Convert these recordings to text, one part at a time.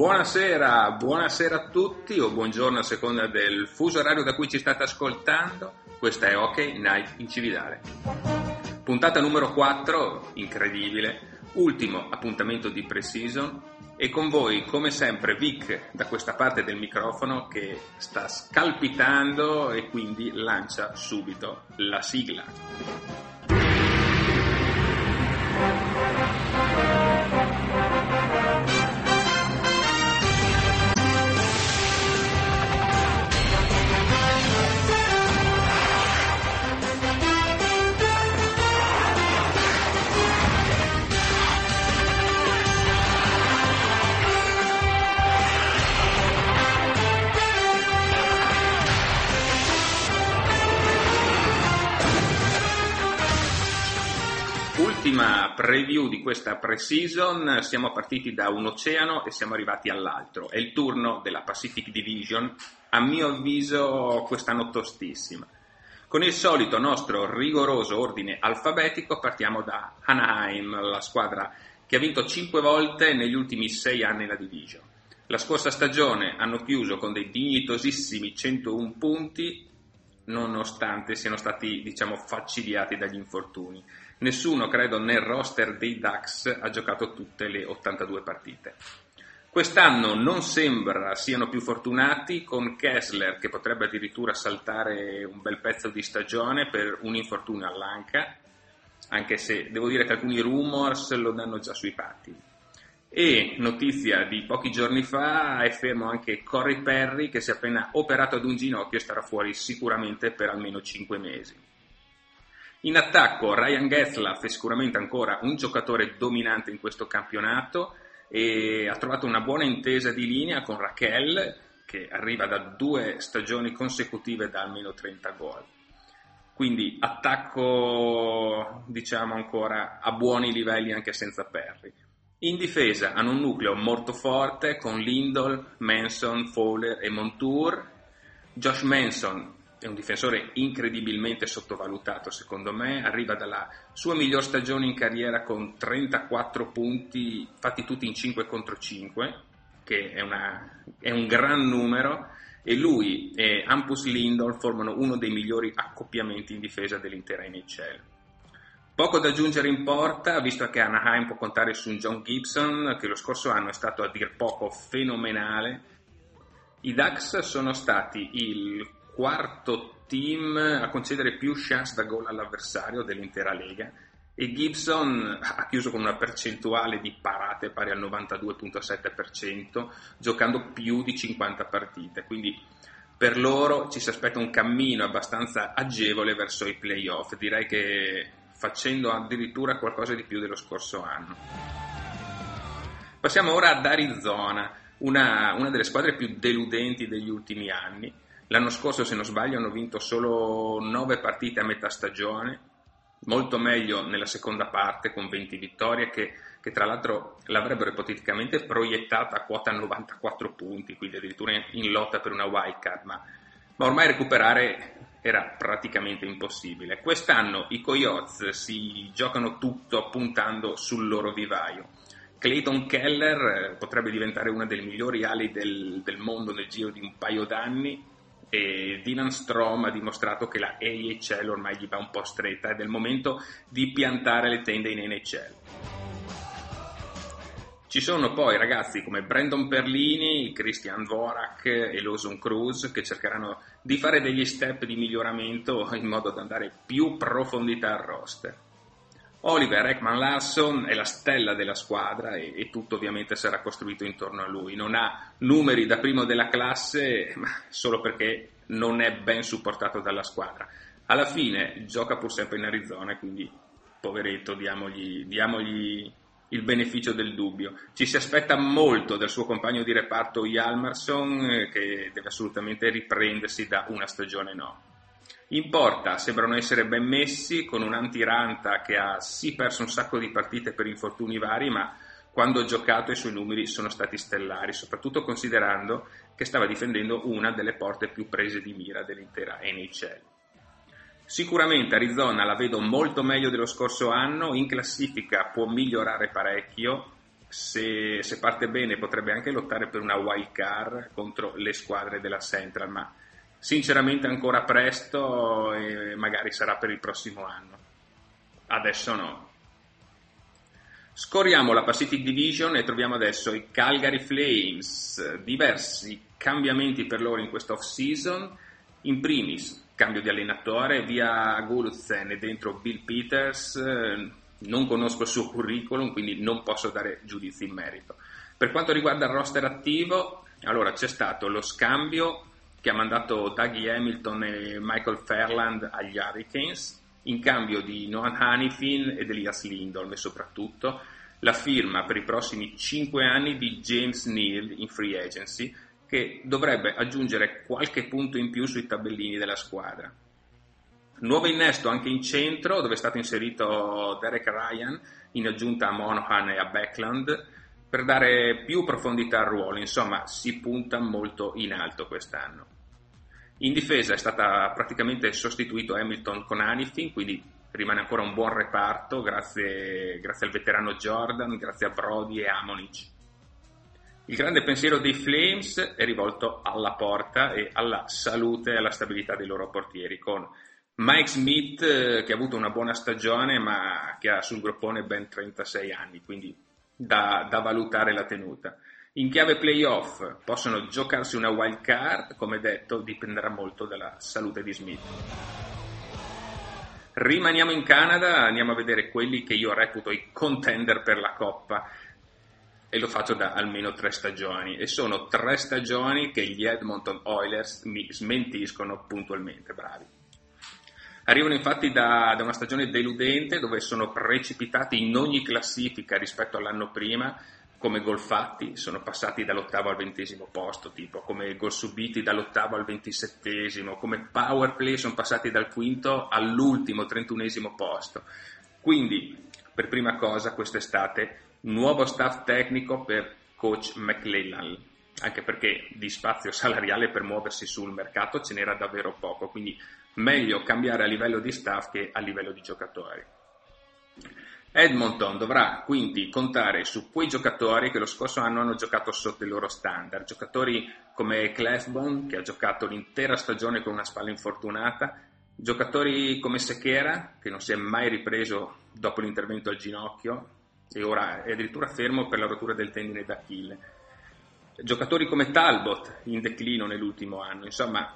Buonasera, buonasera a tutti o buongiorno a seconda del fuso orario da cui ci state ascoltando. Questa è OK Night in Cividale. Puntata numero 4, incredibile, ultimo appuntamento di pre-season e con voi come sempre Vic da questa parte del microfono che sta scalpitando e quindi lancia subito la sigla. Questa pre-season siamo partiti da un oceano e siamo arrivati all'altro. È il turno della Pacific Division, a mio avviso quest'anno tostissima. Con il solito nostro rigoroso ordine alfabetico partiamo da Anaheim, la squadra che ha vinto 5 volte negli ultimi 6 anni la Division. La scorsa stagione hanno chiuso con dei dignitosissimi 101 punti, nonostante siano stati, diciamo, falcidiati dagli infortuni. Nessuno, credo, nel roster dei Ducks ha giocato tutte le 82 partite. Quest'anno non sembra siano più fortunati con Kessler che potrebbe addirittura saltare un bel pezzo di stagione per un infortunio all'anca, anche se devo dire che alcuni rumors lo danno già sui patti. E notizia di pochi giorni fa è fermo anche Corey Perry che si è appena operato ad un ginocchio e starà fuori sicuramente per almeno 5 mesi. In attacco Ryan Getzlaff è sicuramente ancora un giocatore dominante in questo campionato e ha trovato una buona intesa di linea con Raquel che arriva da due stagioni consecutive da almeno 30 gol. Quindi attacco diciamo ancora a buoni livelli anche senza Perry. In difesa hanno un nucleo molto forte con Lindol, Manson, Fowler e Montour. Josh Manson è un difensore incredibilmente sottovalutato secondo me, arriva dalla sua miglior stagione in carriera con 34 punti fatti tutti in 5 contro 5, che è, una, è un gran numero, e lui e Ampus Lindor formano uno dei migliori accoppiamenti in difesa dell'intera NHL. Poco da aggiungere in porta, visto che Anaheim può contare su un John Gibson, che lo scorso anno è stato a dir poco fenomenale. I Ducks sono stati il quarto team a concedere più chance da gol all'avversario dell'intera Lega e Gibson ha chiuso con una percentuale di parate pari al 92.7%, giocando più di 50 partite. Quindi per loro ci si aspetta un cammino abbastanza agevole verso i playoff, direi che facendo addirittura qualcosa di più dello scorso anno. Passiamo ora ad Arizona, una, una delle squadre più deludenti degli ultimi anni L'anno scorso, se non sbaglio, hanno vinto solo 9 partite a metà stagione, molto meglio nella seconda parte con 20 vittorie che, che tra l'altro l'avrebbero ipoteticamente proiettata a quota 94 punti, quindi addirittura in lotta per una wild card, ma, ma ormai recuperare era praticamente impossibile. Quest'anno i Coyotes si giocano tutto puntando sul loro vivaio. Clayton Keller eh, potrebbe diventare una delle migliori ali del, del mondo nel giro di un paio d'anni e Dylan Strom ha dimostrato che la AHL ormai gli va un po' stretta ed è il momento di piantare le tende in NHL. Ci sono poi ragazzi come Brandon Perlini, Christian Vorak e Lawson Cruz che cercheranno di fare degli step di miglioramento in modo da dare più profondità al roster. Oliver Ekman Larson è la stella della squadra e, e, tutto ovviamente sarà costruito intorno a lui. Non ha numeri da primo della classe ma solo perché non è ben supportato dalla squadra. Alla fine gioca pur sempre in Arizona, quindi poveretto, diamogli, diamogli il beneficio del dubbio. Ci si aspetta molto dal suo compagno di reparto Yalmarson eh, che deve assolutamente riprendersi da una stagione no. In porta sembrano essere ben messi con un antiranta che ha sì perso un sacco di partite per infortuni vari, ma quando ha giocato i suoi numeri sono stati stellari, soprattutto considerando che stava difendendo una delle porte più prese di mira dell'intera NHL. Sicuramente Arizona la vedo molto meglio dello scorso anno, in classifica può migliorare parecchio, se, se, parte bene potrebbe anche lottare per una wild card contro le squadre della Central, ma sinceramente ancora presto e magari sarà per il prossimo anno. Adesso no. Scorriamo la Pacific Division e troviamo adesso i Calgary Flames, diversi cambiamenti per loro in questa off-season. In primis, cambio di allenatore, via Gulzen e dentro Bill Peters, non conosco il suo curriculum, quindi non posso dare giudizi in merito. Per quanto riguarda il roster attivo, allora c'è stato lo scambio che ha mandato Dougie Hamilton e Michael Fairland agli Hurricanes in cambio di Noah Hanifin ed Elias Lindholm e soprattutto la firma per i prossimi 5 anni di James Neal in free agency che dovrebbe aggiungere qualche punto in più sui tabellini della squadra. Nuovo innesto anche in centro, dove è stato inserito Derek Ryan in aggiunta a Monahan e a Beckland per dare più profondità al ruolo. Insomma, si punta molto in alto quest'anno. In difesa è stata praticamente sostituito Hamilton con Anifin, quindi rimane ancora un buon reparto grazie, grazie al veterano Jordan, grazie a Brody e Amonic. Il grande pensiero dei Flames è rivolto alla porta e alla salute e alla stabilità dei loro portieri, con Mike Smith eh, che ha avuto una buona stagione ma che ha sul groppone ben 36 anni, quindi da, da valutare la tenuta. In chiave playoff possono giocarsi una wild card, come detto dipenderà molto dalla salute di Smith. Rimaniamo in Canada, andiamo a vedere quelli che io reputo i contender per la Coppa e lo faccio da almeno tre stagioni e sono tre stagioni che gli Edmonton Oilers mi smentiscono puntualmente, bravi. Arrivano infatti da, da, una stagione deludente dove sono precipitati in ogni classifica rispetto all'anno prima, come gol fatti sono passati dall'ottavo al ventesimo posto, tipo come gol subiti dall'ottavo al ventisettesimo, come power play sono passati dal quinto all'ultimo trentunesimo posto. Quindi, per prima cosa, quest'estate, nuovo staff tecnico per coach McLellan, anche perché di spazio salariale per muoversi sul mercato ce n'era davvero poco, quindi meglio cambiare a livello di staff che a livello di giocatori. Edmonton dovrà quindi contare su quei giocatori che lo scorso anno hanno giocato sotto i loro standard, giocatori come Clefbone che ha giocato l'intera stagione con una spalla infortunata, giocatori come Sechera che non si è mai ripreso dopo l'intervento al ginocchio e ora è addirittura fermo per la rottura del tendine d'Achille, giocatori come Talbot in declino nell'ultimo anno, insomma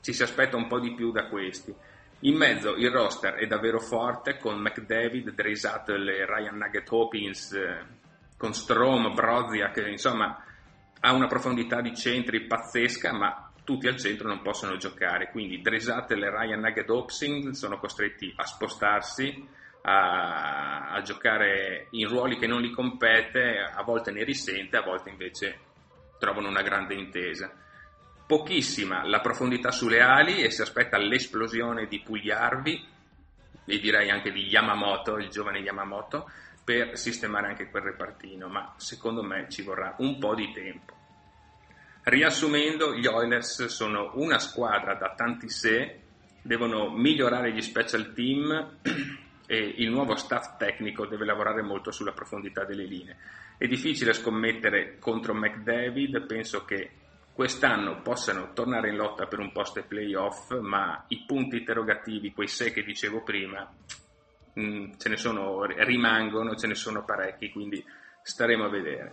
ci si aspetta un po' di più da questi. In mezzo il roster è davvero forte con McDavid, Dreisaitl Ryan Nugget Hopkins, eh, con Strom, Brozia, che insomma ha una profondità di centri pazzesca, ma tutti al centro non possono giocare. Quindi Dreisaitl e Ryan Nugget Hopkins sono costretti a spostarsi, a, a giocare in ruoli che non li compete, a volte ne risente, a volte invece trovano una grande intesa pochissima la profondità sulle ali e si aspetta l'esplosione di Pugliarvi e direi anche di Yamamoto, il giovane Yamamoto, per sistemare anche quel repartino, ma secondo me ci vorrà un po' di tempo. Riassumendo, gli Oilers sono una squadra da tanti sé, devono migliorare gli special team e il nuovo staff tecnico deve lavorare molto sulla profondità delle linee. È difficile scommettere contro McDavid, penso che quest'anno possano tornare in lotta per un post playoff, ma i punti interrogativi, quei sei che dicevo prima, mm, ce ne sono, rimangono, ce ne sono parecchi, quindi staremo a vedere.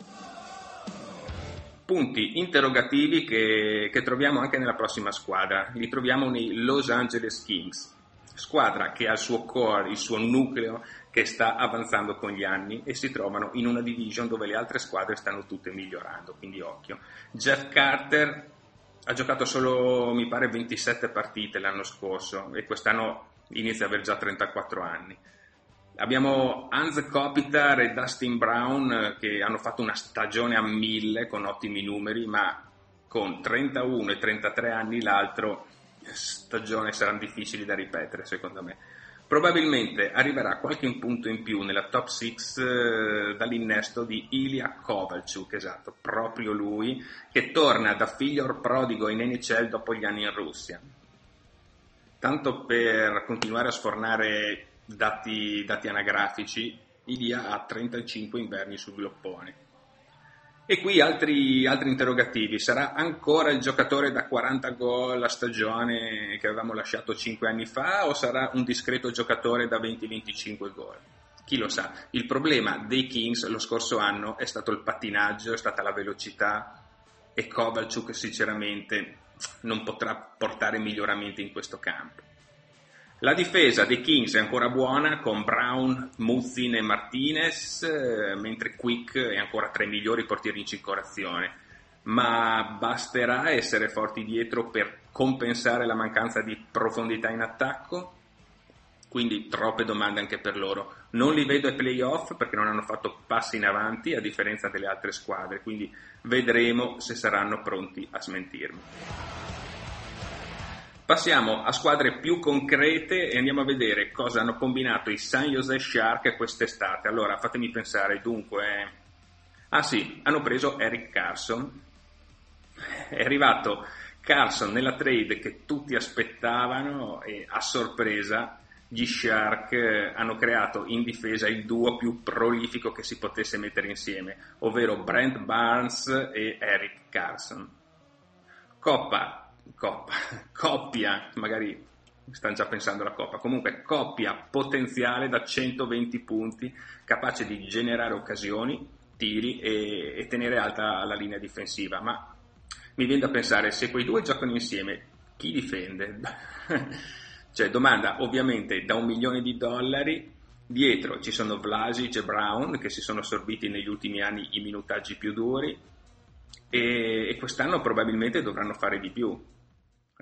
Punti interrogativi che, che troviamo anche nella prossima squadra, li troviamo nei Los Angeles Kings, squadra che ha il suo core, il suo nucleo che sta avanzando con gli anni e si trovano in una division dove le altre squadre stanno tutte migliorando, quindi occhio. Jeff Carter ha giocato solo, mi pare, 27 partite l'anno scorso e quest'anno inizia ad aver già 34 anni. Abbiamo Hans Kopitar e Dustin Brown che hanno fatto una stagione a mille con ottimi numeri, ma con 31 e 33 anni l'altro stagione saranno difficili da ripetere secondo me. Probabilmente arriverà qualche punto in più nella top 6 eh, dall'innesto di Ilya Kovalchuk, esatto, proprio lui, che torna da figlio prodigo in NHL dopo gli anni in Russia. Tanto per continuare a sfornare dati, dati anagrafici, Ilia ha 35 inverni sul gloppone. E qui altri, altri, interrogativi. Sarà ancora il giocatore da 40 gol a stagione che avevamo lasciato 5 anni fa o sarà un discreto giocatore da 20-25 gol? Chi lo sa. Il problema dei Kings lo scorso anno è stato il pattinaggio, è stata la velocità e Kovalchuk sinceramente non potrà portare miglioramenti in questo campo. La difesa dei Kings è ancora buona con Brown, Muzzin e Martinez, eh, mentre Quick è ancora tra i migliori portieri in circolazione. Ma basterà essere forti dietro per compensare la mancanza di profondità in attacco? Quindi troppe domande anche per loro. Non li vedo ai playoff perché non hanno fatto passi in avanti a differenza delle altre squadre, quindi vedremo se saranno pronti a smentirmi. Passiamo a squadre più concrete e andiamo a vedere cosa hanno combinato i San Jose Shark quest'estate. Allora, fatemi pensare, dunque... Ah sì, hanno preso Eric Carson. È arrivato Carson nella trade che tutti aspettavano e a sorpresa gli Shark eh, hanno creato in difesa il duo più prolifico che si potesse mettere insieme, ovvero Brent Barnes e Eric Carson. Coppa, coppa, coppia, magari stanno già pensando alla coppa, comunque coppia potenziale da 120 punti, capace di generare occasioni, tiri e, e tenere alta la linea difensiva, ma mi viene da pensare se quei due giocano insieme, chi difende? Cioè, domanda ovviamente da un milione di dollari, dietro ci sono Vlasic e Brown che si sono assorbiti negli ultimi anni i minutaggi più duri e, quest'anno probabilmente dovranno fare di più.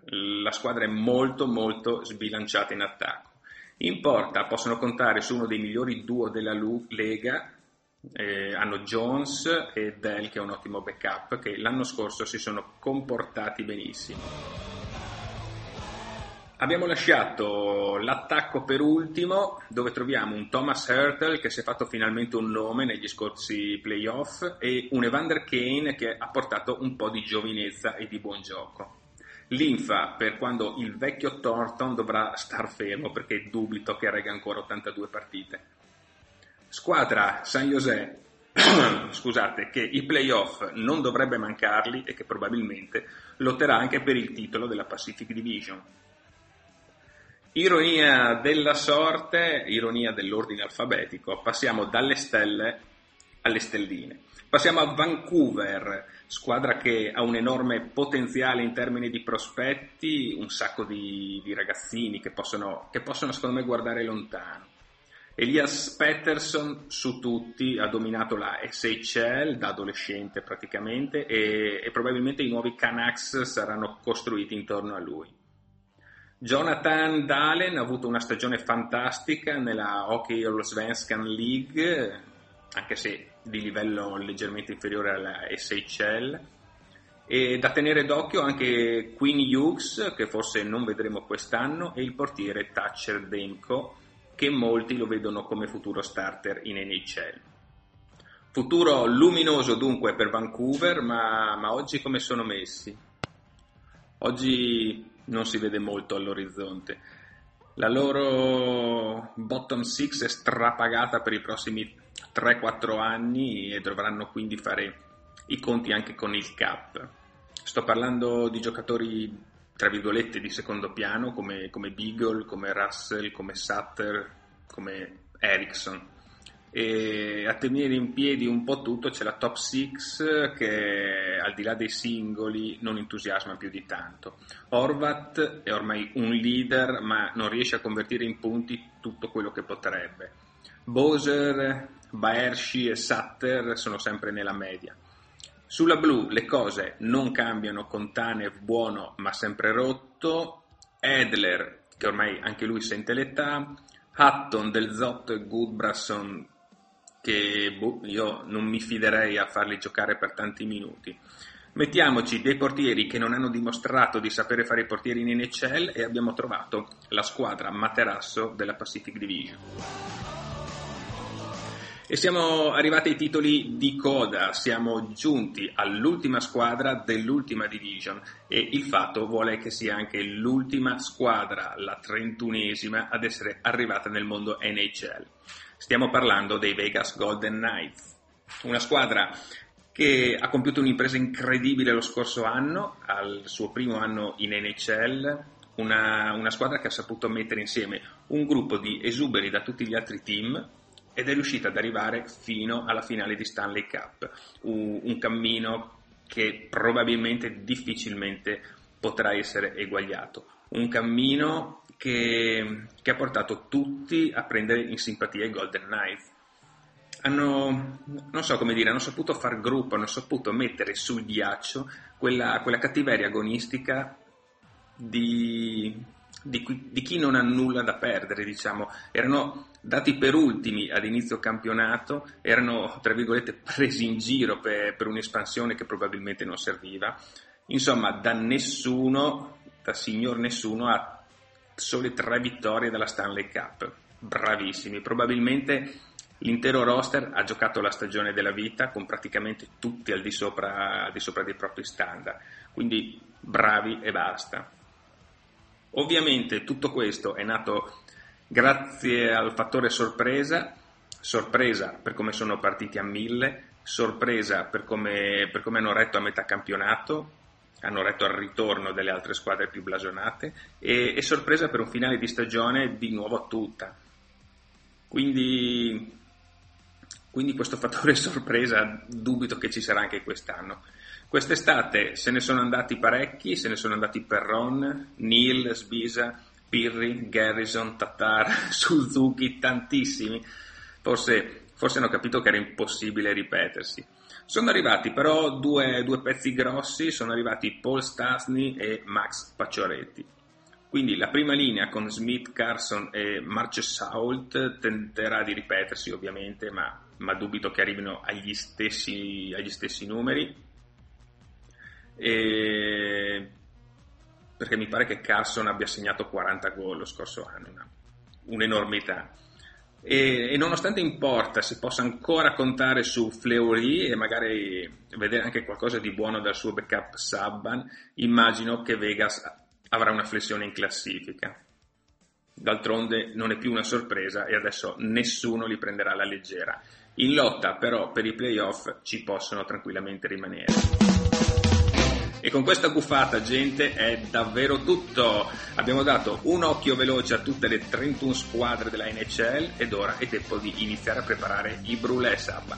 La squadra è molto molto sbilanciata in attacco. In porta possono contare su uno dei migliori duo della Lega, eh, hanno Jones e Dell che è un ottimo backup, che l'anno scorso si sono comportati benissimo. Abbiamo lasciato l'attacco per ultimo, dove troviamo un Thomas Hurtle che si è fatto finalmente un nome negli scorsi playoff e un Evander Kane che ha portato un po' di giovinezza e di buon gioco. Linfa per quando il vecchio Thornton dovrà star fermo perché dubito che regga ancora 82 partite. Squadra San José, scusate, che i playoff non dovrebbe mancarli e che probabilmente lotterà anche per il titolo della Pacific Division Ironia della sorte, ironia dell'ordine alfabetico, passiamo dalle stelle alle stelline. Passiamo a Vancouver, squadra che ha un enorme potenziale in termini di prospetti, un sacco di, di ragazzini che possono, che possono, secondo me, guardare lontano. Elias Patterson su tutti ha dominato la SHL da adolescente praticamente e, e probabilmente i nuovi Canucks saranno costruiti intorno a lui. Jonathan Dahlen ha avuto una stagione fantastica nella Hockey Allsvenskan League, anche se di livello leggermente inferiore alla SHL. E da tenere d'occhio anche Queen Hughes, che forse non vedremo quest'anno, e il portiere Thatcher Demko, che molti lo vedono come futuro starter in NHL. Futuro luminoso dunque per Vancouver, ma, ma oggi come sono messi? Oggi non si vede molto all'orizzonte. La loro bottom six è strapagata per i prossimi 3-4 anni e dovranno quindi fare i conti anche con il cap. Sto parlando di giocatori tra virgolette di secondo piano come, come Beagle, come Russell, come Sutter, come Ericsson e a tenere in piedi un po' tutto c'è la top 6 che al di là dei singoli non entusiasma più di tanto. Horvat è ormai un leader ma non riesce a convertire in punti tutto quello che potrebbe. Boser, Baershi e Sutter sono sempre nella media. Sulla blu le cose non cambiano con Tanev buono ma sempre rotto, Edler che ormai anche lui sente l'età, Hutton, Del Zotto e Goodbrasson che boh, io non mi fiderei a farli giocare per tanti minuti. Mettiamoci dei portieri che non hanno dimostrato di sapere fare i portieri in NHL e abbiamo trovato la squadra materasso della Pacific Division. E siamo arrivati ai titoli di coda, siamo giunti all'ultima squadra dell'ultima division. E il fatto vuole che sia anche l'ultima squadra, la trentunesima, ad essere arrivata nel mondo NHL. Stiamo parlando dei Vegas Golden Knights, una squadra che ha compiuto un'impresa incredibile lo scorso anno, al suo primo anno in NHL, una, una, squadra che ha saputo mettere insieme un gruppo di esuberi da tutti gli altri team ed è riuscita ad arrivare fino alla finale di Stanley Cup, un, cammino che probabilmente difficilmente potrà essere eguagliato, un cammino che, che ha portato tutti a prendere in simpatia i Golden Knights hanno, non so come dire, hanno saputo far gruppo, hanno saputo mettere sul ghiaccio quella, quella cattiveria agonistica di, di, di, chi non ha nulla da perdere, diciamo. Erano dati per ultimi ad inizio campionato, erano, tra virgolette, presi in giro per, per un'espansione che probabilmente non serviva. Insomma, da nessuno, da signor nessuno, ha sole tre vittorie dalla Stanley Cup. Bravissimi, probabilmente L'intero roster ha giocato la stagione della vita con praticamente tutti al di sopra, al di sopra dei propri standard, quindi bravi e basta. Ovviamente tutto questo è nato grazie al fattore sorpresa, sorpresa per come sono partiti a mille, sorpresa per come, per come hanno retto a metà campionato, hanno retto al ritorno delle altre squadre più blasonate e, e sorpresa per un finale di stagione di nuovo tutta. Quindi quindi questo fattore sorpresa dubito che ci sarà anche quest'anno. Quest'estate se ne sono andati parecchi, se ne sono andati Perron, Neil, Sbisa, Pirri, Garrison, Tatar, Suzuki, tantissimi. Forse, forse hanno capito che era impossibile ripetersi. Sono arrivati però due, due pezzi grossi, sono arrivati Paul Stasny e Max Paccioretti. Quindi la prima linea con Smith, Carson e Marcus Sault tenterà di ripetersi ovviamente, ma ma dubito che arrivino agli stessi, agli stessi numeri. E... Perché mi pare che Carson abbia segnato 40 gol lo scorso anno, una, un'enormità. E, e, nonostante in porta si possa ancora contare su Fleury e magari vedere anche qualcosa di buono dal suo backup Sabban, immagino che Vegas avrà una flessione in classifica. D'altronde non è più una sorpresa e adesso nessuno li prenderà alla leggera. In lotta però per i playoff ci possono tranquillamente rimanere. E con questa buffata, gente, è davvero tutto. Abbiamo dato un occhio veloce a tutte le 31 squadre della NHL ed ora è tempo di iniziare a preparare i brulè Sabba.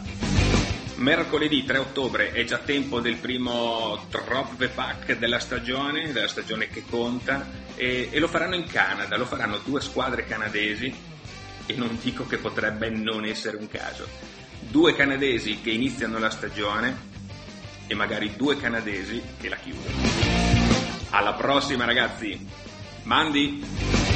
Mercoledì 3 ottobre è già tempo del primo drop the pack della stagione, della stagione che conta, e, e lo faranno in Canada, lo faranno due squadre canadesi e non dico che potrebbe non essere un caso. Due canadesi che iniziano la stagione e magari due canadesi che la chiudono. Alla prossima ragazzi, mandi!